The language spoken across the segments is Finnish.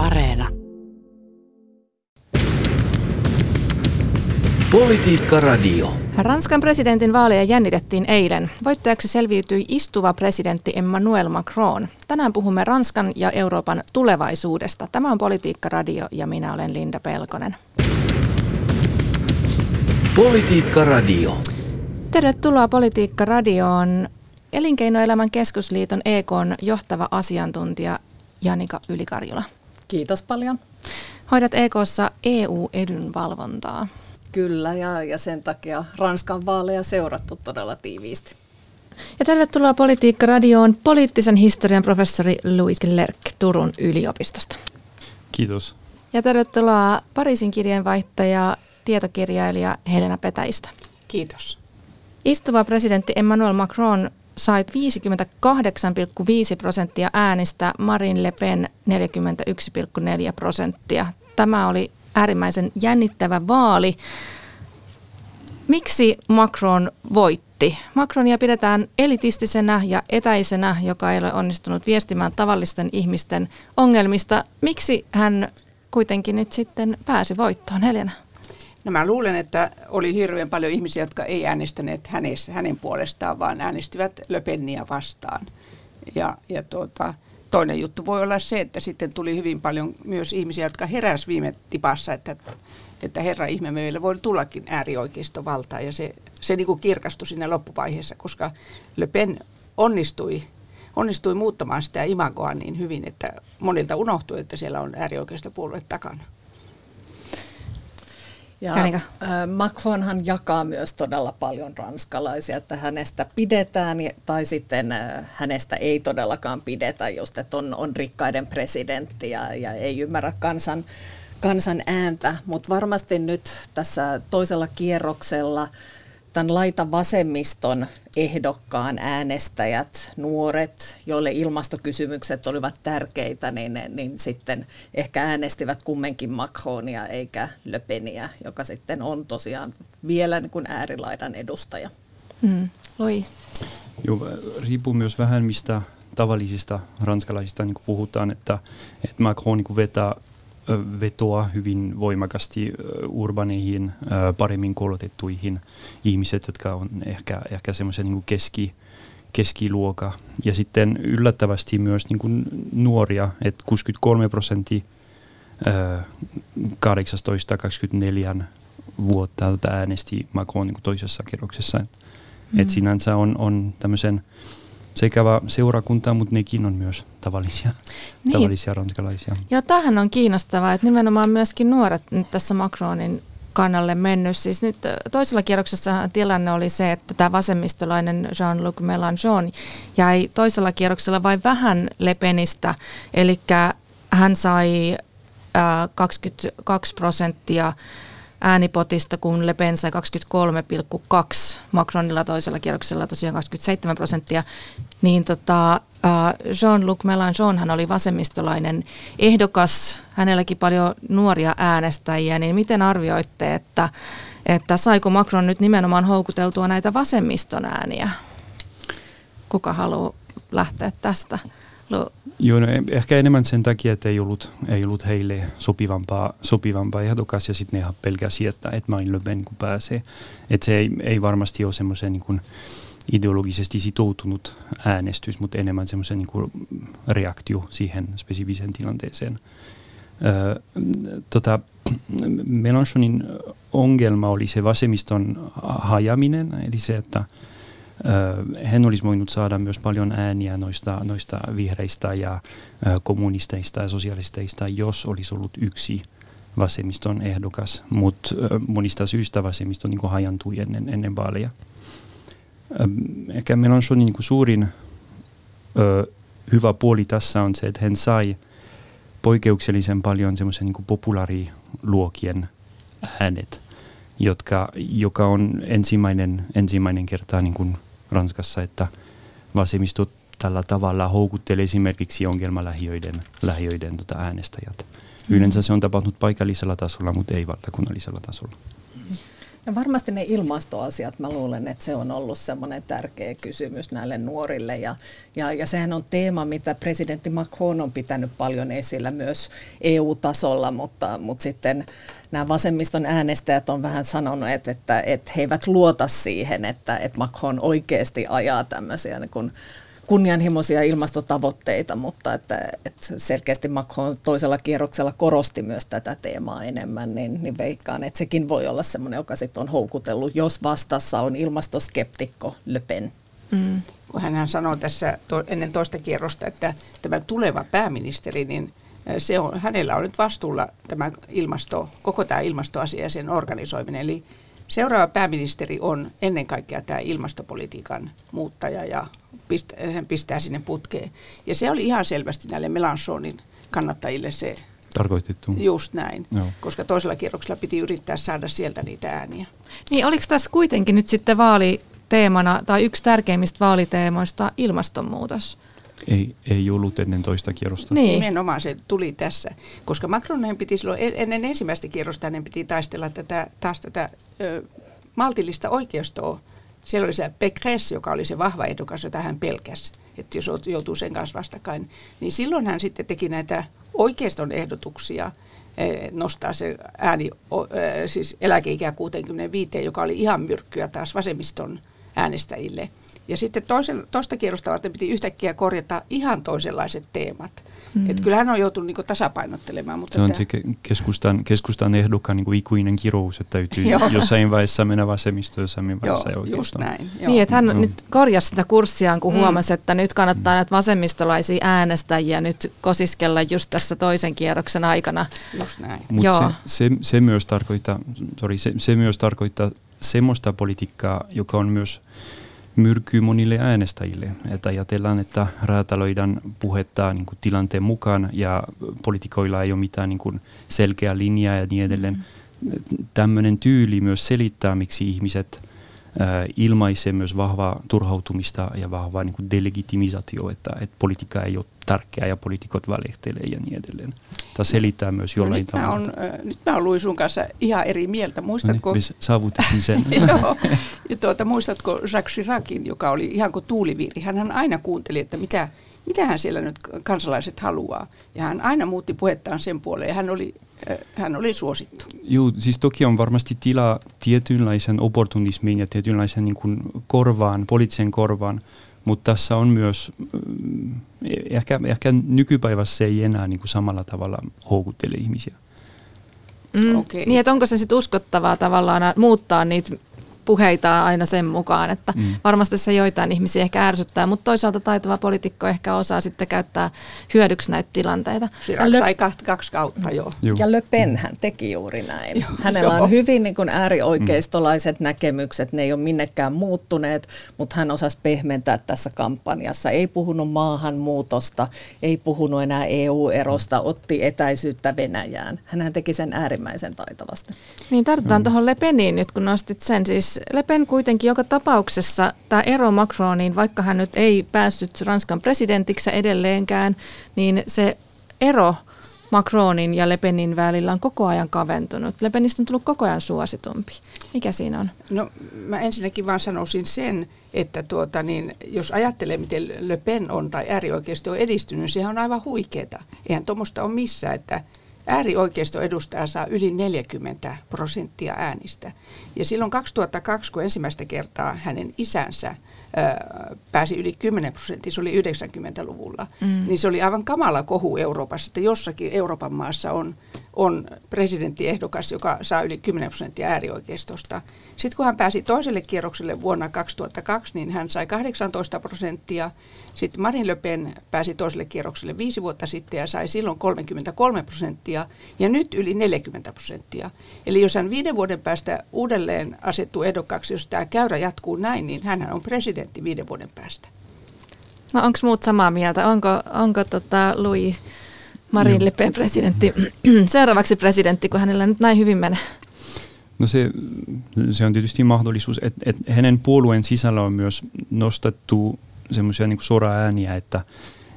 Areena. Politiikka Radio. Ranskan presidentin vaaleja jännitettiin eilen. Voittajaksi selviytyi istuva presidentti Emmanuel Macron. Tänään puhumme Ranskan ja Euroopan tulevaisuudesta. Tämä on Politiikka Radio ja minä olen Linda Pelkonen. Politiikka Radio. Tervetuloa Politiikka Radioon. Elinkeinoelämän keskusliiton EKn johtava asiantuntija Janika Ylikarjula. Kiitos paljon. Hoidat EKssa EU-edunvalvontaa. Kyllä, ja, ja sen takia Ranskan vaaleja seurattu todella tiiviisti. Ja tervetuloa Politiikka-radioon poliittisen historian professori Louis Lerck Turun yliopistosta. Kiitos. Ja tervetuloa Pariisin kirjeenvaihtaja, tietokirjailija Helena Petäistä. Kiitos. Istuva presidentti Emmanuel Macron sai 58,5 prosenttia äänistä, Marine Le Pen 41,4 prosenttia. Tämä oli äärimmäisen jännittävä vaali. Miksi Macron voitti? Macronia pidetään elitistisenä ja etäisenä, joka ei ole onnistunut viestimään tavallisten ihmisten ongelmista. Miksi hän kuitenkin nyt sitten pääsi voittoon, Helena? No mä luulen, että oli hirveän paljon ihmisiä, jotka ei äänestäneet hänes, hänen puolestaan, vaan äänestivät Löpenniä vastaan. Ja, ja tuota, toinen juttu voi olla se, että sitten tuli hyvin paljon myös ihmisiä, jotka heräsivät viime tipassa, että, että herra ihme, meillä voi tullakin äärioikeistovaltaa. Ja se, se niin kuin kirkastui siinä loppuvaiheessa, koska Le Pen onnistui, onnistui muuttamaan sitä imagoa niin hyvin, että monilta unohtui, että siellä on äärioikeistopuolue takana. Ja Macronhan jakaa myös todella paljon ranskalaisia, että hänestä pidetään tai sitten hänestä ei todellakaan pidetä, just että on, on rikkaiden presidentti ja, ja ei ymmärrä kansan, kansan ääntä. Mutta varmasti nyt tässä toisella kierroksella tämän laita vasemmiston ehdokkaan äänestäjät, nuoret, joille ilmastokysymykset olivat tärkeitä, niin, niin sitten ehkä äänestivät kummenkin Macronia eikä Löpeniä, joka sitten on tosiaan vielä niin kuin äärilaidan edustaja. Mm. Loi. Joo, riippuu myös vähän mistä tavallisista ranskalaisista niin puhutaan, että, että Macron niin vetää vetoa hyvin voimakasti urbaneihin, paremmin koulutettuihin ihmiset, jotka on ehkä, ehkä semmoisen niin keski, keskiluoka. Ja sitten yllättävästi myös niin kuin nuoria, että 63 prosenttia 18-24 vuotta äänesti Macron niin toisessa kerroksessa. Mm. Et sinänsä on, on tämmöisen sekava seurakunta, mutta nekin on myös tavallisia, niin. tavallisia ranskalaisia. Ja tähän on kiinnostavaa, että nimenomaan myöskin nuoret nyt tässä Macronin kannalle mennyt. Siis nyt toisella kierroksessa tilanne oli se, että tämä vasemmistolainen Jean-Luc Mélenchon jäi toisella kierroksella vain vähän Lepenistä, eli hän sai äh, 22 prosenttia äänipotista, kun Le Pen sai 23,2, Macronilla toisella kierroksella tosiaan 27 prosenttia, niin tota, Jean-Luc Mélenchon hän oli vasemmistolainen ehdokas, hänelläkin paljon nuoria äänestäjiä, niin miten arvioitte, että, että saiko Macron nyt nimenomaan houkuteltua näitä vasemmiston ääniä? Kuka haluaa lähteä tästä? Joo, no ehkä enemmän sen takia, että ei ollut, ei ollut heille sopivampaa, sopivampaa ehdokas ja sitten ne ihan pelkäsi, että, että Marine Le Pen kun pääsee. Että se ei, ei varmasti ole semmoisen niin ideologisesti sitoutunut äänestys, mutta enemmän semmoisen niin reaktio siihen spesifiseen tilanteeseen. Öö, tota, Melanchonin ongelma oli se vasemmiston hajaminen, eli se, että hän olisi voinut saada myös paljon ääniä noista, noista vihreistä ja kommunisteista ja sosialisteista, jos olisi ollut yksi vasemmiston ehdokas, mutta monista syistä vasemmisto niin hajantui ennen, ennen vaaleja. Ehkä on niin suurin ö, hyvä puoli tässä on se, että hän sai poikkeuksellisen paljon semmoisen niin populaariluokien äänet, jotka, joka on ensimmäinen, ensimmäinen kerta niin kuin Ranskassa, että vasemmisto tällä tavalla houkuttelee esimerkiksi ongelmalähiöiden lähiöiden tota äänestäjät. Yleensä se on tapahtunut paikallisella tasolla, mutta ei valtakunnallisella tasolla. Ja varmasti ne ilmastoasiat, mä luulen, että se on ollut semmoinen tärkeä kysymys näille nuorille. Ja, ja, ja sehän on teema, mitä presidentti Macron on pitänyt paljon esillä myös EU-tasolla, mutta, mutta sitten nämä vasemmiston äänestäjät on vähän sanonut, että, että, että he eivät luota siihen, että, että Macron oikeasti ajaa tämmöisiä niin kuin kunnianhimoisia ilmastotavoitteita, mutta että, että selkeästi Macron toisella kierroksella korosti myös tätä teemaa enemmän, niin, niin veikkaan, että sekin voi olla semmoinen, joka sitten on houkutellut, jos vastassa on ilmastoskeptikko Le Pen. Mm. Kun hän sanoi tässä to, ennen toista kierrosta, että tämä tuleva pääministeri, niin se on, hänellä on nyt vastuulla tämä ilmasto, koko tämä ilmastoasia ja sen organisoiminen. Eli seuraava pääministeri on ennen kaikkea tämä ilmastopolitiikan muuttaja ja pistä, sen pistää sinne putkeen. Ja se oli ihan selvästi näille Melanchonin kannattajille se tarkoitettu. Just näin, Joo. koska toisella kierroksella piti yrittää saada sieltä niitä ääniä. Niin oliko tässä kuitenkin nyt sitten vaaliteemana tai yksi tärkeimmistä vaaliteemoista ilmastonmuutos? Ei, ei ollut ennen toista kierrosta. Niin. Nimenomaan se tuli tässä, koska Macronin piti silloin ennen ensimmäistä kierrosta hänen piti taistella tätä, taas tätä ö, maltillista oikeustoa siellä oli se Pekres, joka oli se vahva ehdokas, jota hän pelkäsi, että jos joutuu sen kanssa vastakkain. Niin silloin hän sitten teki näitä oikeiston ehdotuksia, eh, nostaa se ääni, siis eläkeikä 65, joka oli ihan myrkkyä taas vasemmiston äänestäjille. Ja sitten toisen, toista kierrosta varten piti yhtäkkiä korjata ihan toisenlaiset teemat. Mm. Että kyllä hän on joutunut niin tasapainottelemaan. Mutta se on se keskustan, keskustan ehdokkaan niin ikuinen kirous, että täytyy jossain vaiheessa mennä vasemmistoon, jossain vaiheessa Joo, just näin. Joo. Niin, että hän no. nyt korjasi sitä kurssiaan, kun mm. huomasi, että nyt kannattaa mm. näitä vasemmistolaisia äänestäjiä nyt kosiskella just tässä toisen kierroksen aikana. Just näin. Mutta se, se, se, myös tarkoittaa, sorry, se, se myös tarkoittaa semmoista politiikkaa, joka on myös myrkyy monille äänestäjille. Että ajatellaan, että räätälöidään puhetta niin kuin tilanteen mukaan ja poliitikoilla ei ole mitään niin kuin selkeää linjaa ja niin edelleen. Tämmöinen tyyli myös selittää, miksi ihmiset ilmaisee myös vahvaa turhautumista ja vahvaa niin kuin delegitimisaatio, että, että politiikka ei ole tärkeää ja poliitikot valehtelee ja niin edelleen. Tämä selittää myös no jollain no, tavalla. Mä on, nyt mä olen sun kanssa ihan eri mieltä. Muistatko? No, me saavutettiin sen. Joo. Ja tuota, muistatko Jacques Chiracin, joka oli ihan kuin tuuliviiri. Hän aina kuunteli, että mitä, mitä hän siellä nyt kansalaiset haluaa. Ja hän aina muutti puhettaan sen puoleen ja hän oli, hän oli suosittu. Joo, siis toki on varmasti tilaa tietynlaisen opportunismin ja tietynlaisen niin kuin korvaan, poliittisen korvaan, mutta tässä on myös, mm, ehkä, ehkä nykypäivässä se ei enää niin kuin samalla tavalla houkuttele ihmisiä. Mm. Okay. Niin, että onko se sitten uskottavaa tavallaan muuttaa niitä puheita aina sen mukaan, että mm. varmasti se joitain ihmisiä ehkä ärsyttää, mutta toisaalta taitava poliitikko ehkä osaa sitten käyttää hyödyksi näitä tilanteita. Sai kaksi, kaksi kautta, joo. joo. Ja Le Pen hän teki juuri näin. Joo, Hänellä joo. on hyvin niin kuin äärioikeistolaiset mm. näkemykset, ne ei ole minnekään muuttuneet, mutta hän osasi pehmentää tässä kampanjassa. Ei puhunut maahanmuutosta, ei puhunut enää EU-erosta, otti etäisyyttä Venäjään. Hän teki sen äärimmäisen taitavasti. Niin tartutaan mm. tuohon Le Peniin nyt, kun nostit sen. Siis Le Pen kuitenkin joka tapauksessa, tämä ero Macroniin, vaikka hän nyt ei päässyt Ranskan presidentiksi edelleenkään, niin se ero Macronin ja Le Penin välillä on koko ajan kaventunut. Le Penistä on tullut koko ajan suositumpi. Mikä siinä on? No mä ensinnäkin vaan sanoisin sen, että tuota, niin, jos ajattelee, miten Le Pen on tai äärioikeisto on edistynyt, sehän on aivan huikeeta. Eihän tuommoista ole missään, että äärioikeisto edustaja saa yli 40 prosenttia äänistä. Ja silloin 2002, kun ensimmäistä kertaa hänen isänsä pääsi yli 10 prosenttia, se oli 90-luvulla, mm. niin se oli aivan kamala kohu Euroopassa, että jossakin Euroopan maassa on, on presidenttiehdokas, joka saa yli 10 prosenttia äärioikeistosta. Sitten kun hän pääsi toiselle kierrokselle vuonna 2002, niin hän sai 18 prosenttia. Sitten Marine Le Pen pääsi toiselle kierrokselle viisi vuotta sitten ja sai silloin 33 prosenttia ja nyt yli 40 prosenttia. Eli jos hän viiden vuoden päästä uudelleen asettuu ehdokkaaksi, jos tämä käyrä jatkuu näin, niin hän on presidentti viiden vuoden päästä. No onko muut samaa mieltä? Onko, onko tota Louis Marine Le Pen presidentti, seuraavaksi presidentti, kun hänellä nyt näin hyvin menee? No se, se on tietysti mahdollisuus, että, että hänen puolueen sisällä on myös nostettu semmoisia niin suoraa ääniä, että,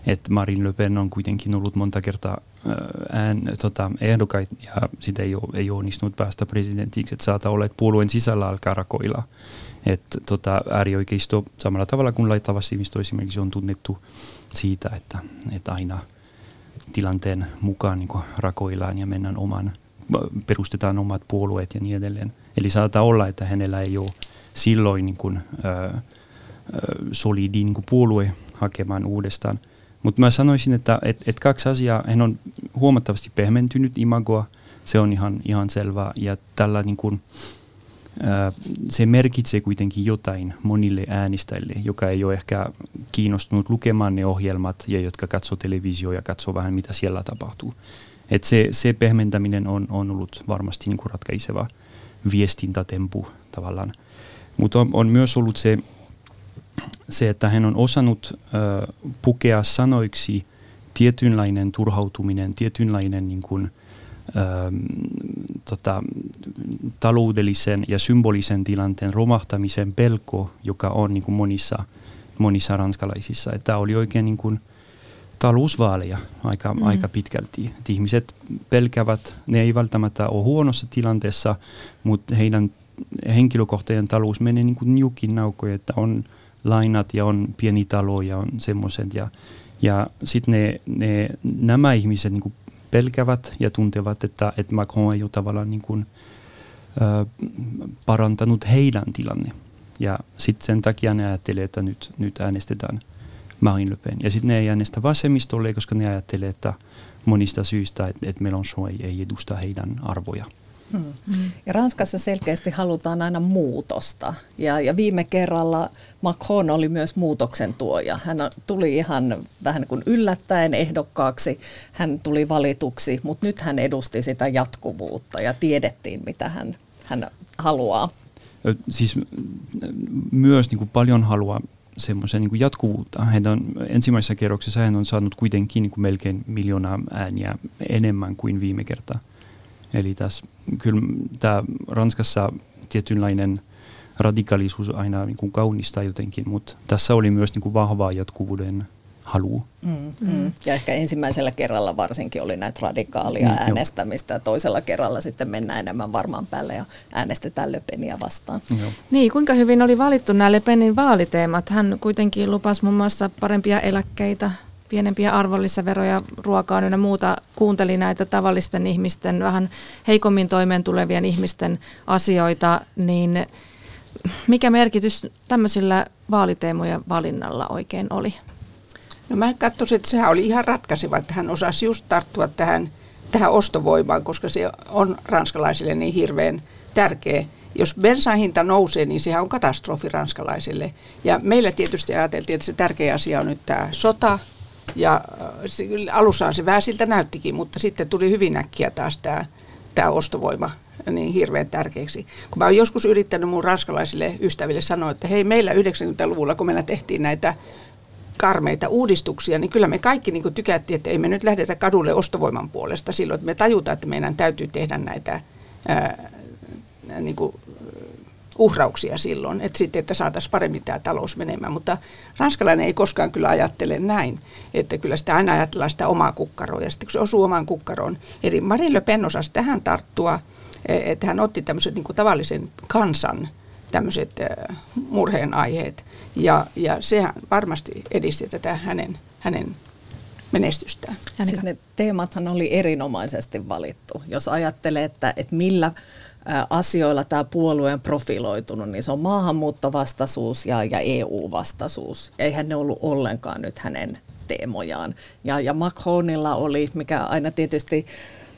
että Marine Le Pen on kuitenkin ollut monta kertaa ään, tota, ehdokait ja sitä ei ole, ei onnistunut päästä presidentiksi, että saattaa olla, että puolueen sisällä alkaa rakoilla. Että tota, äärioikeisto samalla tavalla kuin laitavassivisto esimerkiksi on tunnettu siitä, että, että aina tilanteen mukaan niin rakoillaan ja mennään oman, perustetaan omat puolueet ja niin edelleen. Eli saattaa olla, että hänellä ei ole silloin niin kuin, äh, solidi niin kuin puolue hakemaan uudestaan. Mutta mä sanoisin, että et, et kaksi asiaa, hän on huomattavasti pehmentynyt imagoa, se on ihan, ihan selvää. Ja tällä niin kuin, se merkitsee kuitenkin jotain monille äänestäjille, joka ei ole ehkä kiinnostunut lukemaan ne ohjelmat ja jotka katsoo televisioa ja katsoo vähän mitä siellä tapahtuu. Et se, se pehmentäminen on, on ollut varmasti niin ratkaiseva viestintätempu tavallaan. Mutta on, on myös ollut se, se, että hän on osannut äh, pukea sanoiksi tietynlainen turhautuminen, tietynlainen niin kuin, tota, taloudellisen ja symbolisen tilanteen romahtamisen pelko, joka on niin kuin monissa, monissa ranskalaisissa. Tämä oli oikein niin kuin, talousvaaleja aika, mm. aika pitkälti. Et ihmiset pelkävät, ne ei välttämättä ole huonossa tilanteessa, mutta heidän henkilökohtainen talous menee niin kuin niukin naukoja, että on lainat ja on pieni talo ja on semmoiset. Ja, ja sitten ne, ne, nämä ihmiset niin kuin pelkävät ja tuntevat, että, että Macron ei ole tavallaan niin kuin, ö, parantanut heidän tilanne. Ja sitten sen takia ne ajattelee, että nyt, nyt äänestetään Marine Le Pen. Ja sitten ne ei äänestä vasemmistolle, koska ne ajattelee, että monista syistä, että, että Mélenchon ei, ei edusta heidän arvoja. Ja Ranskassa selkeästi halutaan aina muutosta. Ja, ja viime kerralla Macron oli myös muutoksen tuoja. Hän tuli ihan vähän kuin yllättäen ehdokkaaksi. Hän tuli valituksi, mutta nyt hän edusti sitä jatkuvuutta ja tiedettiin, mitä hän, hän haluaa. Siis myös niin kuin paljon haluaa semmoisen niin jatkuvuutta. Hän on, ensimmäisessä kerroksessa hän on saanut kuitenkin niin kuin melkein miljoonaa ääniä enemmän kuin viime kertaa. Eli tässä kyllä tämä Ranskassa tietynlainen radikaalisuus aina niin kuin kaunistaa jotenkin, mutta tässä oli myös niin kuin vahvaa jatkuvuuden halu. Mm, mm. Ja ehkä ensimmäisellä kerralla varsinkin oli näitä radikaalia mm, äänestämistä, jo. toisella kerralla sitten mennään enemmän varmaan päälle ja äänestetään Löpeniä vastaan. Joo. Niin, kuinka hyvin oli valittu nämä Löpenin vaaliteemat? Hän kuitenkin lupasi muun muassa parempia eläkkeitä, pienempiä arvonlisäveroja, ruokaa ja muuta, kuunteli näitä tavallisten ihmisten, vähän heikommin toimeen tulevien ihmisten asioita, niin mikä merkitys tämmöisillä vaaliteemojen valinnalla oikein oli? No mä katsoisin, että sehän oli ihan ratkaiseva, että hän osasi just tarttua tähän, tähän ostovoimaan, koska se on ranskalaisille niin hirveän tärkeä. Jos bensan hinta nousee, niin sehän on katastrofi ranskalaisille. Ja meillä tietysti ajateltiin, että se tärkeä asia on nyt tämä sota, ja äh, se, alussaan se vähän siltä näyttikin, mutta sitten tuli hyvin äkkiä taas tämä, tämä ostovoima niin hirveän tärkeäksi. Kun mä oon joskus yrittänyt mun ranskalaisille ystäville sanoa, että hei meillä 90-luvulla, kun meillä tehtiin näitä karmeita uudistuksia, niin kyllä me kaikki niin tykättiin, että ei me nyt lähdetä kadulle ostovoiman puolesta silloin, että me tajutaan, että meidän täytyy tehdä näitä ää, niin kuin uhrauksia silloin, että sitten, että saataisiin paremmin tämä talous menemään. Mutta ranskalainen ei koskaan kyllä ajattele näin, että kyllä sitä aina ajatellaan sitä omaa kukkaroa ja sitten kun se osuu omaan kukkaroon. Eli Marine Le Pen osasi tähän tarttua, e, että hän otti tämmöiset niin tavallisen kansan tämmöiset e, murheen aiheet ja, ja sehän varmasti edisti tätä hänen, hänen menestystään. Siis ne teemathan oli erinomaisesti valittu. Jos ajattelee, että, että millä asioilla tämä puolue on profiloitunut, niin se on maahanmuuttovastaisuus ja, ja EU-vastaisuus. Eihän ne ollut ollenkaan nyt hänen teemojaan. Ja, ja Macronilla oli, mikä aina tietysti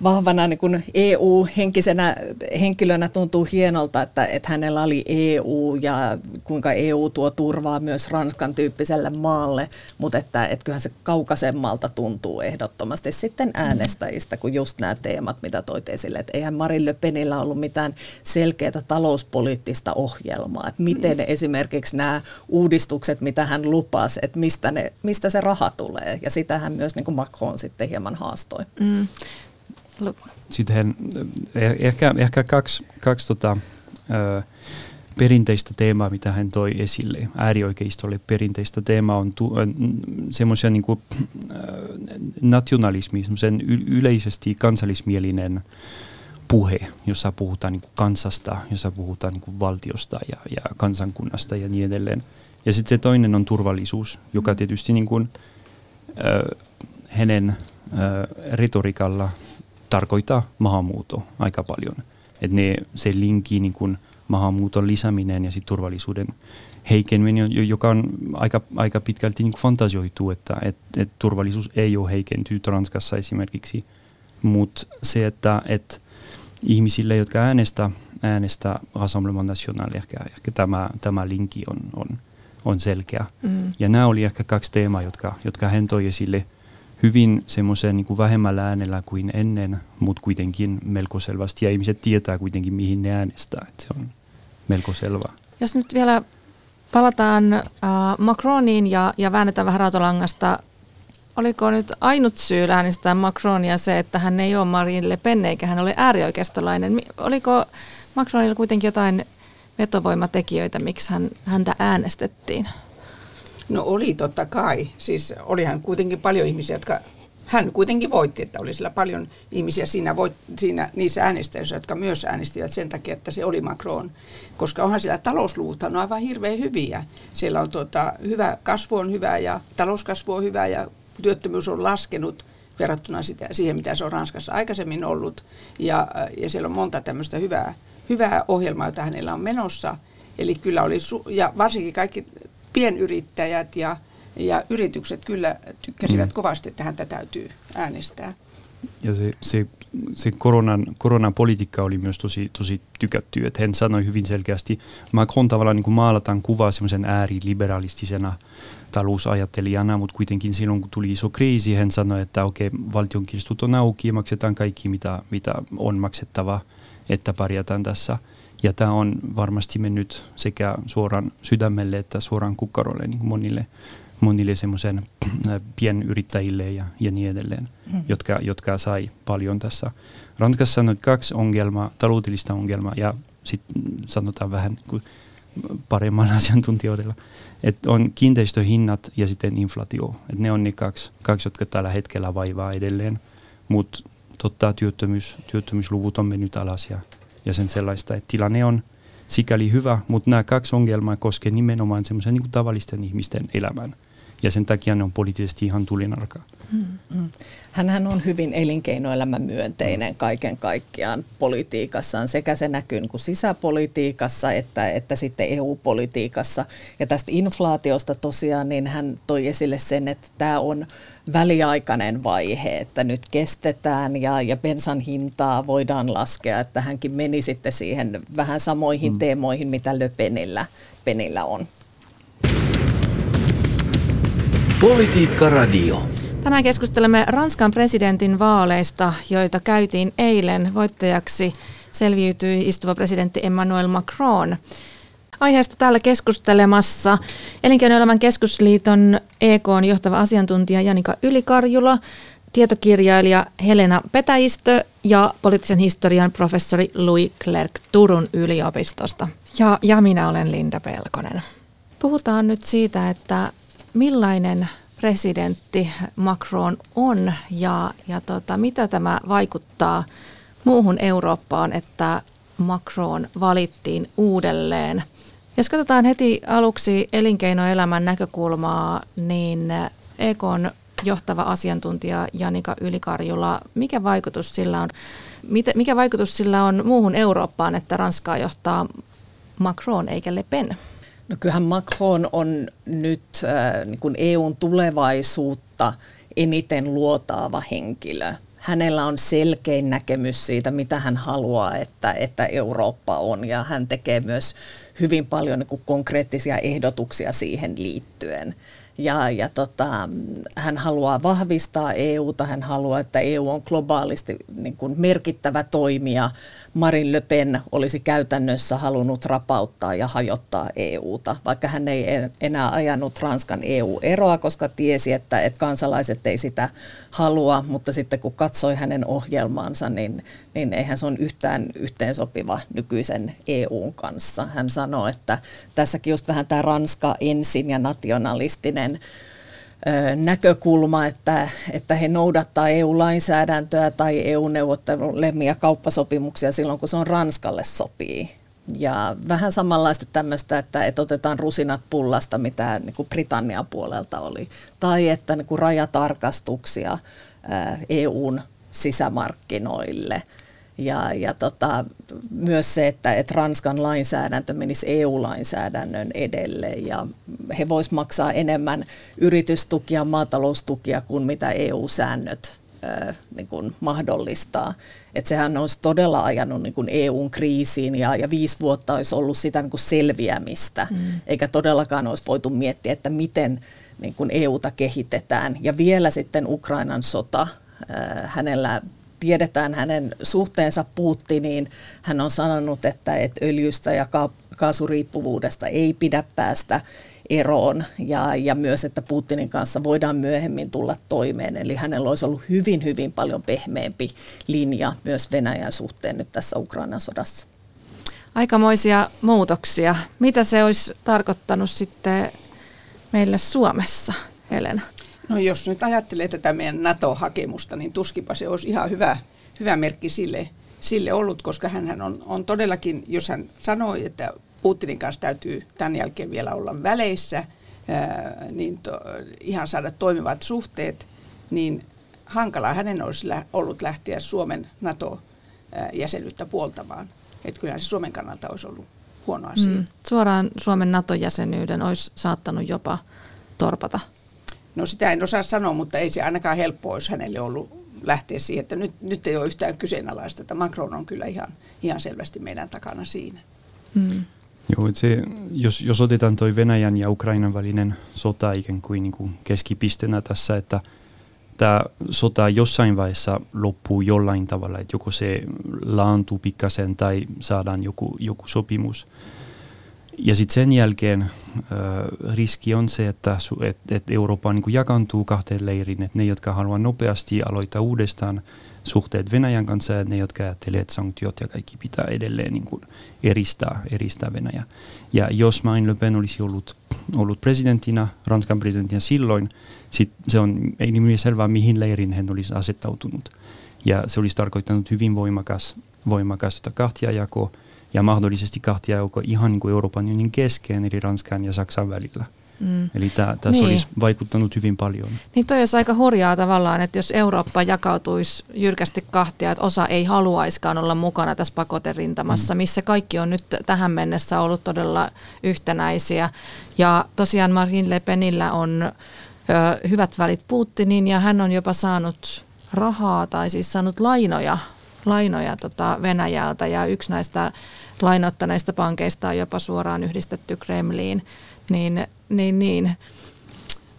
vahvana niin kuin EU-henkisenä henkilönä tuntuu hienolta, että, että hänellä oli EU ja kuinka EU tuo turvaa myös Ranskan tyyppiselle maalle, mutta että, että kyllähän se kaukaisemmalta tuntuu ehdottomasti sitten äänestäjistä kuin just nämä teemat, mitä toit esille. Että eihän Marine Le Penillä ollut mitään selkeää talouspoliittista ohjelmaa, että miten mm. esimerkiksi nämä uudistukset, mitä hän lupasi, että mistä, ne, mistä se raha tulee. Ja sitähän myös niin kuin Macron sitten hieman haastoi. Mm. Sitten eh, ehkä, ehkä kaksi, kaksi tota, ö, perinteistä teemaa, mitä hän toi esille. Äärioikeistolle perinteistä teemaa on tu- semmoisen niin kuin, äh, nationalismi, semmoisen yleisesti kansallismielinen puhe, jossa puhutaan niin kuin kansasta, jossa puhutaan niin kuin valtiosta ja, ja kansankunnasta ja niin edelleen. Ja sitten se toinen on turvallisuus, joka tietysti niin kuin, äh, hänen äh, retorikalla tarkoittaa maahanmuutto aika paljon. Että se linkki niin kuin maahanmuuton lisääminen ja sitten turvallisuuden heikkeneminen, joka on aika, aika pitkälti niin fantasioitu, että et, et turvallisuus ei ole heikentynyt Ranskassa esimerkiksi, mutta se, että et ihmisille, jotka äänestä, äänestä Rassemblement National, ehkä, ehkä tämä, tämä linkki on, on, on selkeä. Mm. Ja nämä oli ehkä kaksi teemaa, jotka, jotka hän toi esille hyvin semmoisen niin vähemmällä äänellä kuin ennen, mutta kuitenkin melko selvästi. Ja ihmiset tietää kuitenkin, mihin ne äänestää. Että se on melko selvää. Jos nyt vielä palataan äh, Macroniin ja, ja väännetään vähän rautolangasta. Oliko nyt ainut syy äänestää Macronia se, että hän ei ole Marine Le Pen eikä hän ole äärioikeistolainen? Oliko Macronilla kuitenkin jotain vetovoimatekijöitä, miksi hän, häntä äänestettiin? No oli totta kai. Siis olihan kuitenkin paljon ihmisiä, jotka hän kuitenkin voitti, että oli sillä paljon ihmisiä siinä, voit, siinä niissä äänestäjissä, jotka myös äänestivät sen takia, että se oli Macron. Koska onhan siellä talousluvut on aivan hirveän hyviä. Siellä on tuota, hyvä kasvu on hyvä ja talouskasvu on hyvä ja työttömyys on laskenut verrattuna sitä, siihen, mitä se on Ranskassa aikaisemmin ollut. Ja, ja siellä on monta tämmöistä hyvää, hyvää ohjelmaa, jota hänellä on menossa. Eli kyllä oli, su- ja varsinkin kaikki pienyrittäjät ja ja yritykset kyllä tykkäsivät mm. kovasti, että häntä täytyy äänestää. Ja se, se, se koronan, koronan politiikka oli myös tosi, tosi tykätty, että hän sanoi hyvin selkeästi, Macron tavallaan niin kuin maalataan kuvaa semmoisen ääriliberalistisena talousajattelijana, mutta kuitenkin silloin kun tuli iso kriisi, hän sanoi, että okei, okay, valtion kirstut on auki ja maksetaan kaikki, mitä, mitä on maksettava, että pärjätään tässä. Ja tämä on varmasti mennyt sekä suoraan sydämelle että suoraan kukkarolle niin monille monille semmoisen äh, pienyrittäjille ja, ja niin edelleen, mm. jotka, jotka sai paljon tässä. Ranskassa on kaksi ongelmaa, taloudellista ongelmaa ja sitten sanotaan vähän paremmalla asiantuntijoilla, että on kiinteistöhinnat ja sitten inflaatio. Et ne on ne kaksi, kaksi, jotka tällä hetkellä vaivaa edelleen, mutta totta työttömyys, työttömyysluvut on mennyt alas ja, ja sen sellaista, että tilanne on sikäli hyvä, mutta nämä kaksi ongelmaa koskevat nimenomaan semmoisen niin tavallisten ihmisten elämän ja sen takia ne on poliittisesti ihan tulinarkaa. Mm. Hänhän on hyvin elinkeinoelämän myönteinen kaiken kaikkiaan politiikassaan. Sekä se näkyy niin kuin sisäpolitiikassa että, että sitten EU-politiikassa. Ja tästä inflaatiosta tosiaan niin hän toi esille sen, että tämä on väliaikainen vaihe, että nyt kestetään ja, ja bensan hintaa voidaan laskea. Että hänkin meni sitten siihen vähän samoihin mm. teemoihin, mitä Löpenillä Penillä on. Politiikka Radio. Tänään keskustelemme Ranskan presidentin vaaleista, joita käytiin eilen. Voittajaksi selviytyi istuva presidentti Emmanuel Macron. Aiheesta täällä keskustelemassa Elinkeinoelämän keskusliiton EK on johtava asiantuntija Janika Ylikarjula, tietokirjailija Helena Petäistö ja poliittisen historian professori Louis Clerc Turun yliopistosta. Ja, ja minä olen Linda Pelkonen. Puhutaan nyt siitä, että millainen presidentti Macron on ja, ja tota, mitä tämä vaikuttaa muuhun Eurooppaan, että Macron valittiin uudelleen. Jos katsotaan heti aluksi elinkeinoelämän näkökulmaa, niin EKn johtava asiantuntija Janika Ylikarjula, mikä vaikutus sillä on, mikä vaikutus sillä on muuhun Eurooppaan, että Ranskaa johtaa Macron eikä Le Pen? No kyllähän Macron on nyt äh, niin kuin EUn tulevaisuutta eniten luotaava henkilö. Hänellä on selkein näkemys siitä, mitä hän haluaa, että, että Eurooppa on, ja hän tekee myös hyvin paljon niin kuin konkreettisia ehdotuksia siihen liittyen. Ja, ja tota, hän haluaa vahvistaa EUta, hän haluaa, että EU on globaalisti niin kuin merkittävä toimija Marin Le Pen olisi käytännössä halunnut rapauttaa ja hajottaa EUta, vaikka hän ei enää ajanut Ranskan EU-eroa, koska tiesi, että, että kansalaiset ei sitä halua, mutta sitten kun katsoi hänen ohjelmaansa, niin, niin eihän se ole yhtään yhteensopiva nykyisen EUn kanssa. Hän sanoi, että tässäkin just vähän tämä Ranska ensin ja nationalistinen näkökulma, että, että he noudattaa EU-lainsäädäntöä tai EU-neuvottelulemia kauppasopimuksia silloin, kun se on Ranskalle sopii. Ja vähän samanlaista tämmöistä, että, että otetaan rusinat pullasta, mitä niin kuin Britannian puolelta oli. Tai että niin kuin rajatarkastuksia EUn sisämarkkinoille – ja, ja tota, myös se, että, että Ranskan lainsäädäntö menisi EU-lainsäädännön edelle ja he vois maksaa enemmän yritystukia, maataloustukia kuin mitä EU-säännöt äh, niin kuin mahdollistaa. Että sehän olisi todella ajanut niin kuin EUn kriisiin ja, ja viisi vuotta olisi ollut sitä niin kuin selviämistä, mm. eikä todellakaan olisi voitu miettiä, että miten niin kuin EUta kehitetään. Ja vielä sitten Ukrainan sota, hänellä tiedetään hänen suhteensa Putiniin. Hän on sanonut, että, että öljystä ja kaasuriippuvuudesta ei pidä päästä eroon ja, ja myös, että Putinin kanssa voidaan myöhemmin tulla toimeen. Eli hänellä olisi ollut hyvin, hyvin paljon pehmeämpi linja myös Venäjän suhteen nyt tässä Ukrainan sodassa. Aikamoisia muutoksia. Mitä se olisi tarkoittanut sitten meille Suomessa, Helena? No jos nyt ajattelee tätä meidän NATO-hakemusta, niin tuskipa se olisi ihan hyvä, hyvä merkki sille, sille ollut, koska hän on, on todellakin, jos hän sanoi, että Putinin kanssa täytyy tämän jälkeen vielä olla väleissä, ää, niin to, ihan saada toimivat suhteet, niin hankalaa hänen olisi ollut lähteä Suomen NATO-jäsenyyttä puoltamaan. Että kyllähän se Suomen kannalta olisi ollut huono asia. Mm, suoraan Suomen NATO-jäsenyyden olisi saattanut jopa torpata No sitä en osaa sanoa, mutta ei se ainakaan helppoa olisi hänelle ollut lähteä siihen, että nyt, nyt ei ole yhtään kyseenalaista, että Macron on kyllä ihan, ihan selvästi meidän takana siinä. Mm. Joo, se, jos, jos otetaan toi Venäjän ja Ukrainan välinen sota ikään kuin, niin kuin keskipisteenä tässä, että tämä sota jossain vaiheessa loppuu jollain tavalla, että joko se laantuu pikkasen tai saadaan joku, joku sopimus – ja sitten sen jälkeen äh, riski on se, että, et, et Eurooppa niin jakantuu kahteen leiriin, että ne, jotka haluaa nopeasti aloittaa uudestaan suhteet Venäjän kanssa ja ne, jotka ajattelevat, että sanktiot ja kaikki pitää edelleen niin kuin eristää, eristää Venäjä. Ja jos Marine Le Pen olisi ollut, ollut presidenttinä, Ranskan presidenttinä silloin, sit se on ei niin selvää, mihin leirin hän olisi asettautunut. Ja se olisi tarkoittanut hyvin voimakas, voimakas kahtiajako, ja mahdollisesti kahtia joko ihan niin kuin Euroopan unionin kesken, eli Ranskan ja Saksan välillä. Mm. Eli tämä tässä niin. olisi vaikuttanut hyvin paljon. Niin toi olisi aika hurjaa tavallaan, että jos Eurooppa jakautuisi jyrkästi kahtia, että osa ei haluaiskaan olla mukana tässä pakoterintamassa, mm. missä kaikki on nyt tähän mennessä ollut todella yhtenäisiä. Ja tosiaan Marine Le Penillä on ö, hyvät välit Putinin ja hän on jopa saanut rahaa tai siis saanut lainoja, lainoja tota Venäjältä ja yksi näistä lainoittaneista pankeista on jopa suoraan yhdistetty Kremliin, niin, niin, niin.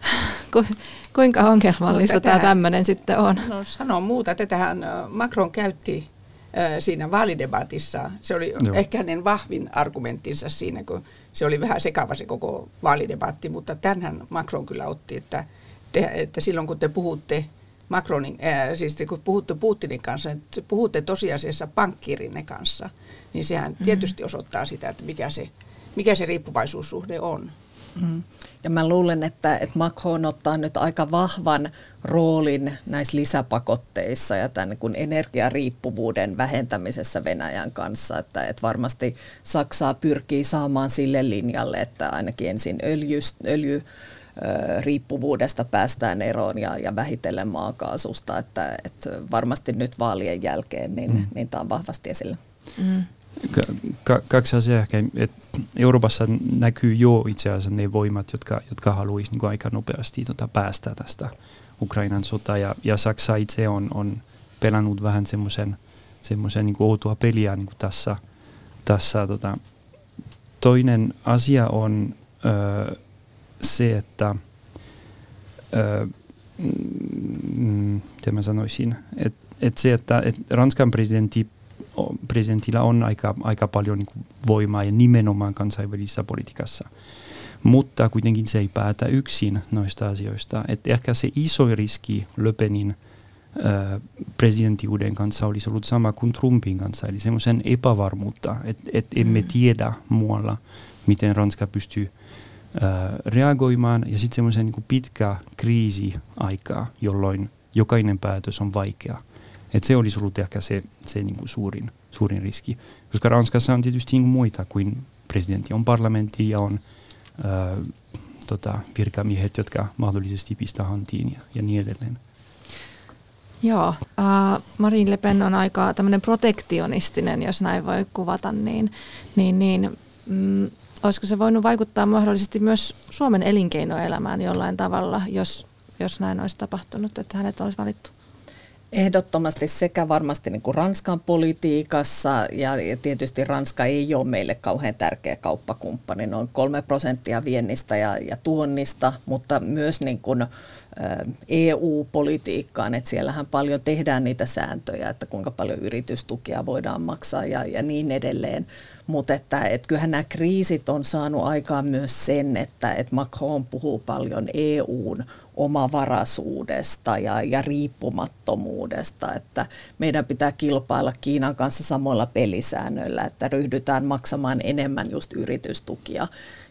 Ku, kuinka ongelmallista no, tämä tämmöinen sitten on? No sano muuta. Tätähän Macron käytti siinä vaalidebatissa. Se oli Joo. ehkä hänen vahvin argumenttinsa siinä, kun se oli vähän sekava se koko vaalidebatti, mutta tänhän Macron kyllä otti, että, te, että silloin kun te puhutte Macronin, ää, siis kun puhutte Putinin kanssa, että puhutte tosiasiassa pankkirinne kanssa, niin sehän mm-hmm. tietysti osoittaa sitä, että mikä se, mikä se riippuvaisuussuhde on. Mm. Ja mä luulen, että, että Macron ottaa nyt aika vahvan roolin näissä lisäpakotteissa ja tämän niin energiariippuvuuden vähentämisessä Venäjän kanssa. Että, että varmasti Saksaa pyrkii saamaan sille linjalle, että ainakin ensin öljy, öljy riippuvuudesta päästään eroon ja, ja vähitellen maakaasusta, että, että varmasti nyt vaalien jälkeen niin, mm. niin tämä on vahvasti esillä. Mm. Kaksi asiaa ehkä, että Euroopassa näkyy jo itse asiassa ne voimat, jotka, jotka haluaisivat niin aika nopeasti tota, päästä tästä Ukrainan sota ja, ja Saksa itse on, on pelannut vähän semmoisen semmoisen niin outoa peliä niin kuin tässä. tässä tota. Toinen asia on, ö, se, että öö, mm, miten mä sanoisin, että et se, että et Ranskan presidentti presidentillä on aika, aika paljon niin kuin voimaa ja nimenomaan kansainvälisessä politiikassa. Mutta kuitenkin se ei päätä yksin noista asioista. Et ehkä se iso riski Löpenin presidenttiuden kanssa olisi ollut sama kuin Trumpin kanssa, eli semmoisen epävarmuutta, että et emme mm. tiedä muualla, miten Ranska pystyy äh, reagoimaan, ja sitten semmoisen niin pitkä kriisi-aikaa, jolloin jokainen päätös on vaikea. Et se olisi ollut ehkä se, se niin kuin suurin, suurin riski. Koska Ranskassa on tietysti niin muita kuin presidentti. On parlamentti ja on ää, tota, virkamiehet, jotka mahdollisesti pistää hantiin ja, ja niin edelleen. Joo, äh, Marine Le Pen on aika tämmöinen protektionistinen, jos näin voi kuvata, niin, niin, niin mm, olisiko se voinut vaikuttaa mahdollisesti myös Suomen elinkeinoelämään jollain tavalla, jos, jos näin olisi tapahtunut, että hänet olisi valittu? Ehdottomasti sekä varmasti niin kuin Ranskan politiikassa ja, ja tietysti Ranska ei ole meille kauhean tärkeä kauppakumppani, noin kolme prosenttia viennistä ja, ja tuonnista, mutta myös niin kuin, EU-politiikkaan, että siellähän paljon tehdään niitä sääntöjä, että kuinka paljon yritystukia voidaan maksaa ja, ja niin edelleen. Mutta että, että kyllähän nämä kriisit on saanut aikaan myös sen, että, että Macron puhuu paljon EUn omavaraisuudesta ja, ja riippumattomuudesta, että meidän pitää kilpailla Kiinan kanssa samoilla pelisäännöillä, että ryhdytään maksamaan enemmän just yritystukia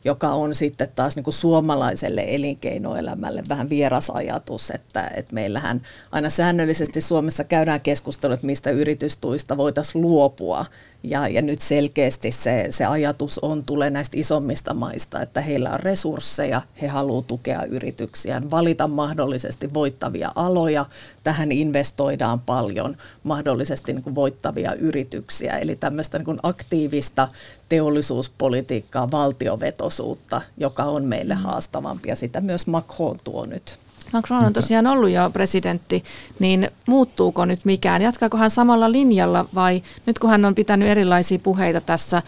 joka on sitten taas niin kuin suomalaiselle elinkeinoelämälle vähän vieras ajatus, että, että meillähän aina säännöllisesti Suomessa käydään keskustelut, mistä yritystuista voitaisiin luopua. Ja, ja nyt selkeästi se, se ajatus on, tulee näistä isommista maista, että heillä on resursseja, he haluavat tukea yrityksiään, valita mahdollisesti voittavia aloja, tähän investoidaan paljon, mahdollisesti niin kuin voittavia yrityksiä. Eli tämmöistä niin kuin aktiivista teollisuuspolitiikkaa, valtiovetosuutta, joka on meille mm. haastavampi ja sitä myös Macron tuo nyt. Macron on tosiaan ollut jo presidentti, niin muuttuuko nyt mikään? Jatkaako hän samalla linjalla vai nyt kun hän on pitänyt erilaisia puheita tässä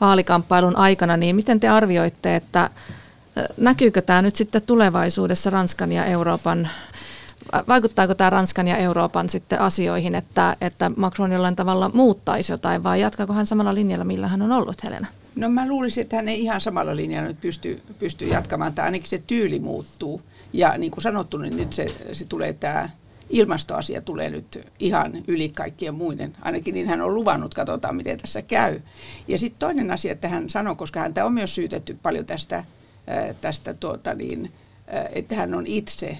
vaalikamppailun aikana, niin miten te arvioitte, että näkyykö tämä nyt sitten tulevaisuudessa Ranskan ja Euroopan vaikuttaako tämä Ranskan ja Euroopan sitten asioihin, että, että Macron jollain tavalla muuttaisi jotain vai jatkaako hän samalla linjalla, millä hän on ollut, Helena? No mä luulisin, että hän ei ihan samalla linjalla nyt pysty, pysty jatkamaan, tai ainakin se tyyli muuttuu. Ja niin kuin sanottu, niin nyt se, se tulee tämä ilmastoasia tulee nyt ihan yli kaikkien muiden. Ainakin niin hän on luvannut, katsotaan miten tässä käy. Ja sitten toinen asia, että hän sanoi, koska häntä on myös syytetty paljon tästä, tästä tuota niin, että hän on itse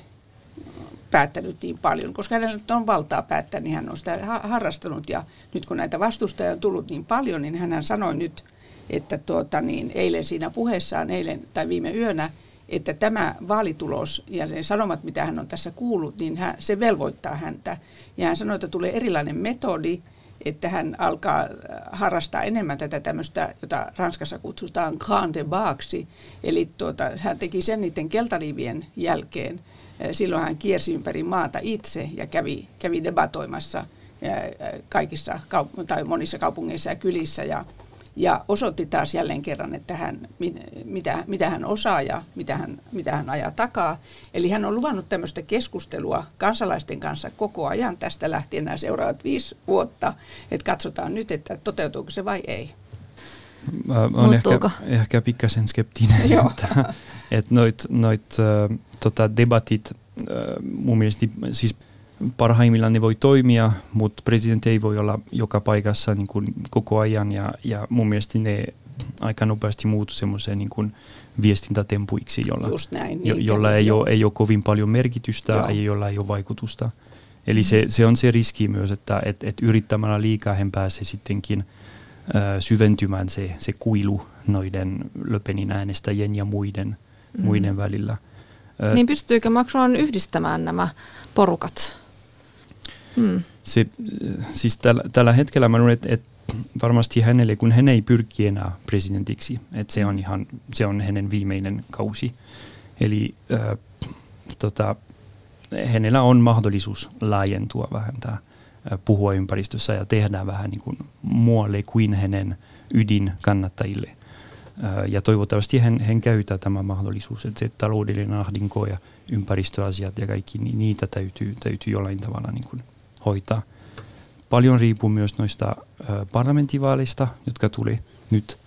päättänyt niin paljon, koska hänellä nyt on valtaa päättää, niin hän on sitä harrastanut. Ja nyt kun näitä vastustajia on tullut niin paljon, niin hän sanoi nyt, että tuota, niin eilen siinä puheessaan, eilen tai viime yönä, että tämä vaalitulos ja ne sanomat, mitä hän on tässä kuullut, niin hän, se velvoittaa häntä. Ja hän sanoi, että tulee erilainen metodi, että hän alkaa äh, harrastaa enemmän tätä tämmöistä, jota Ranskassa kutsutaan grand debaksi. Eli tuota, hän teki sen niiden keltaliivien jälkeen – Silloin hän kiersi ympäri maata itse ja kävi, kävi debatoimassa kaikissa tai monissa kaupungeissa ja kylissä ja, ja osoitti taas jälleen kerran, että hän, mitä, mitä hän osaa ja mitä hän, mitä hän ajaa takaa. Eli hän on luvannut tämmöistä keskustelua kansalaisten kanssa koko ajan tästä lähtien nämä seuraavat viisi vuotta, että katsotaan nyt, että toteutuuko se vai ei. Olen ehkä, ehkä pikkasen skeptinen, että, että noit, noit tota, debatit mun mielestä siis parhaimmillaan ne voi toimia, mutta presidentti ei voi olla joka paikassa niin kuin koko ajan ja, ja mun mielestä ne aika nopeasti muuttuu semmoiseen niin kuin viestintätempuiksi, jolla, näin, niin, jo, jolla ei, ole, ei ole kovin paljon merkitystä ja jolla ei ole vaikutusta. Eli mm. se, se on se riski myös, että et, et yrittämällä liikaa hän pääsee sittenkin ö, syventymään se, se kuilu noiden Löpenin äänestäjien ja muiden, mm. muiden välillä. Niin pystyykö Macron yhdistämään nämä porukat? Hmm. Se, siis tällä, tällä hetkellä mä luulen, että, että varmasti hänelle, kun hän ei pyrki enää presidentiksi, että se on ihan, se on hänen viimeinen kausi. Eli äh, tota, hänellä on mahdollisuus laajentua vähän tämä puhua ympäristössä ja tehdä vähän niin kuin muualle kuin hänen ydin kannattajille – ja toivottavasti hän, hän käyttää tämä mahdollisuus, että se taloudellinen ahdinko ja ympäristöasiat ja kaikki, niin niitä täytyy, täytyy jollain tavalla niin kuin hoitaa paljon riippuu myös noista parlamenttivaaleista, jotka tuli nyt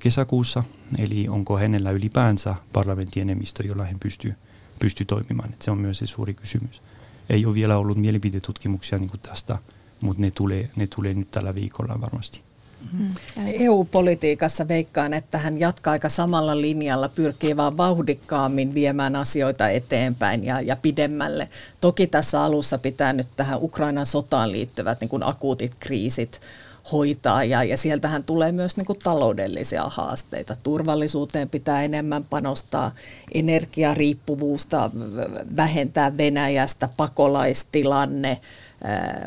kesäkuussa. Eli onko hänellä ylipäänsä parlamenttienemmistö, jolla hän pystyy, pystyy toimimaan. Et se on myös se suuri kysymys. Ei ole vielä ollut mielipidetutkimuksia niin kuin tästä, mutta ne tulee, ne tulee nyt tällä viikolla varmasti. Mm. EU-politiikassa veikkaan, että hän jatkaa aika samalla linjalla, pyrkii vaan vauhdikkaammin viemään asioita eteenpäin ja, ja pidemmälle. Toki tässä alussa pitää nyt tähän Ukrainan sotaan liittyvät niin kuin akuutit kriisit hoitaa ja, ja sieltähän tulee myös niin kuin taloudellisia haasteita. Turvallisuuteen pitää enemmän panostaa, energiariippuvuusta vähentää Venäjästä, pakolaistilanne,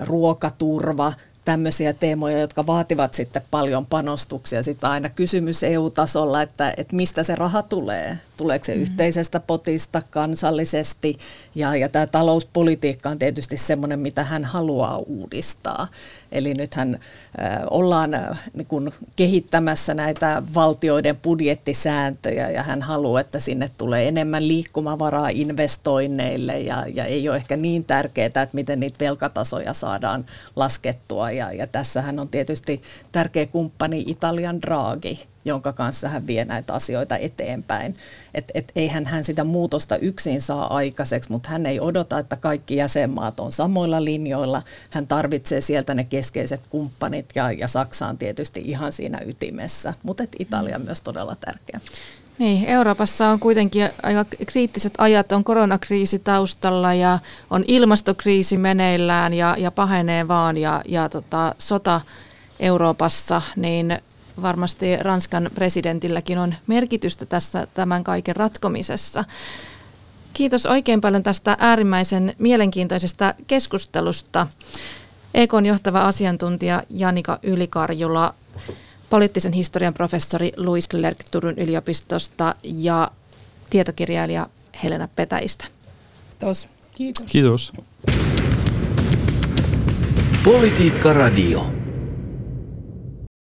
ruokaturva – tämmöisiä teemoja, jotka vaativat sitten paljon panostuksia. Sitten aina kysymys EU-tasolla, että, että mistä se raha tulee. Tuleeko se mm. yhteisestä potista kansallisesti? Ja, ja tämä talouspolitiikka on tietysti semmoinen, mitä hän haluaa uudistaa. Eli nythän äh, ollaan äh, niin kun kehittämässä näitä valtioiden budjettisääntöjä ja hän haluaa, että sinne tulee enemmän liikkumavaraa investoinneille ja, ja ei ole ehkä niin tärkeää, että miten niitä velkatasoja saadaan laskettua. Ja, ja tässähän on tietysti tärkeä kumppani Italian Draghi, jonka kanssa hän vie näitä asioita eteenpäin. Et, et eihän hän sitä muutosta yksin saa aikaiseksi, mutta hän ei odota, että kaikki jäsenmaat on samoilla linjoilla. Hän tarvitsee sieltä ne keskeiset kumppanit ja, ja Saksa on tietysti ihan siinä ytimessä, mutta Italia on myös todella tärkeä. Niin, Euroopassa on kuitenkin aika kriittiset ajat, on koronakriisi taustalla ja on ilmastokriisi meneillään ja, ja pahenee vaan ja, ja tota, sota Euroopassa, niin varmasti Ranskan presidentilläkin on merkitystä tässä tämän kaiken ratkomisessa. Kiitos oikein paljon tästä äärimmäisen mielenkiintoisesta keskustelusta. EKn johtava asiantuntija Janika Ylikarjula, poliittisen historian professori Louis Clerc Turun yliopistosta ja tietokirjailija Helena Petäistä. Kiitos. Kiitos. Kiitos. Politiikka Radio.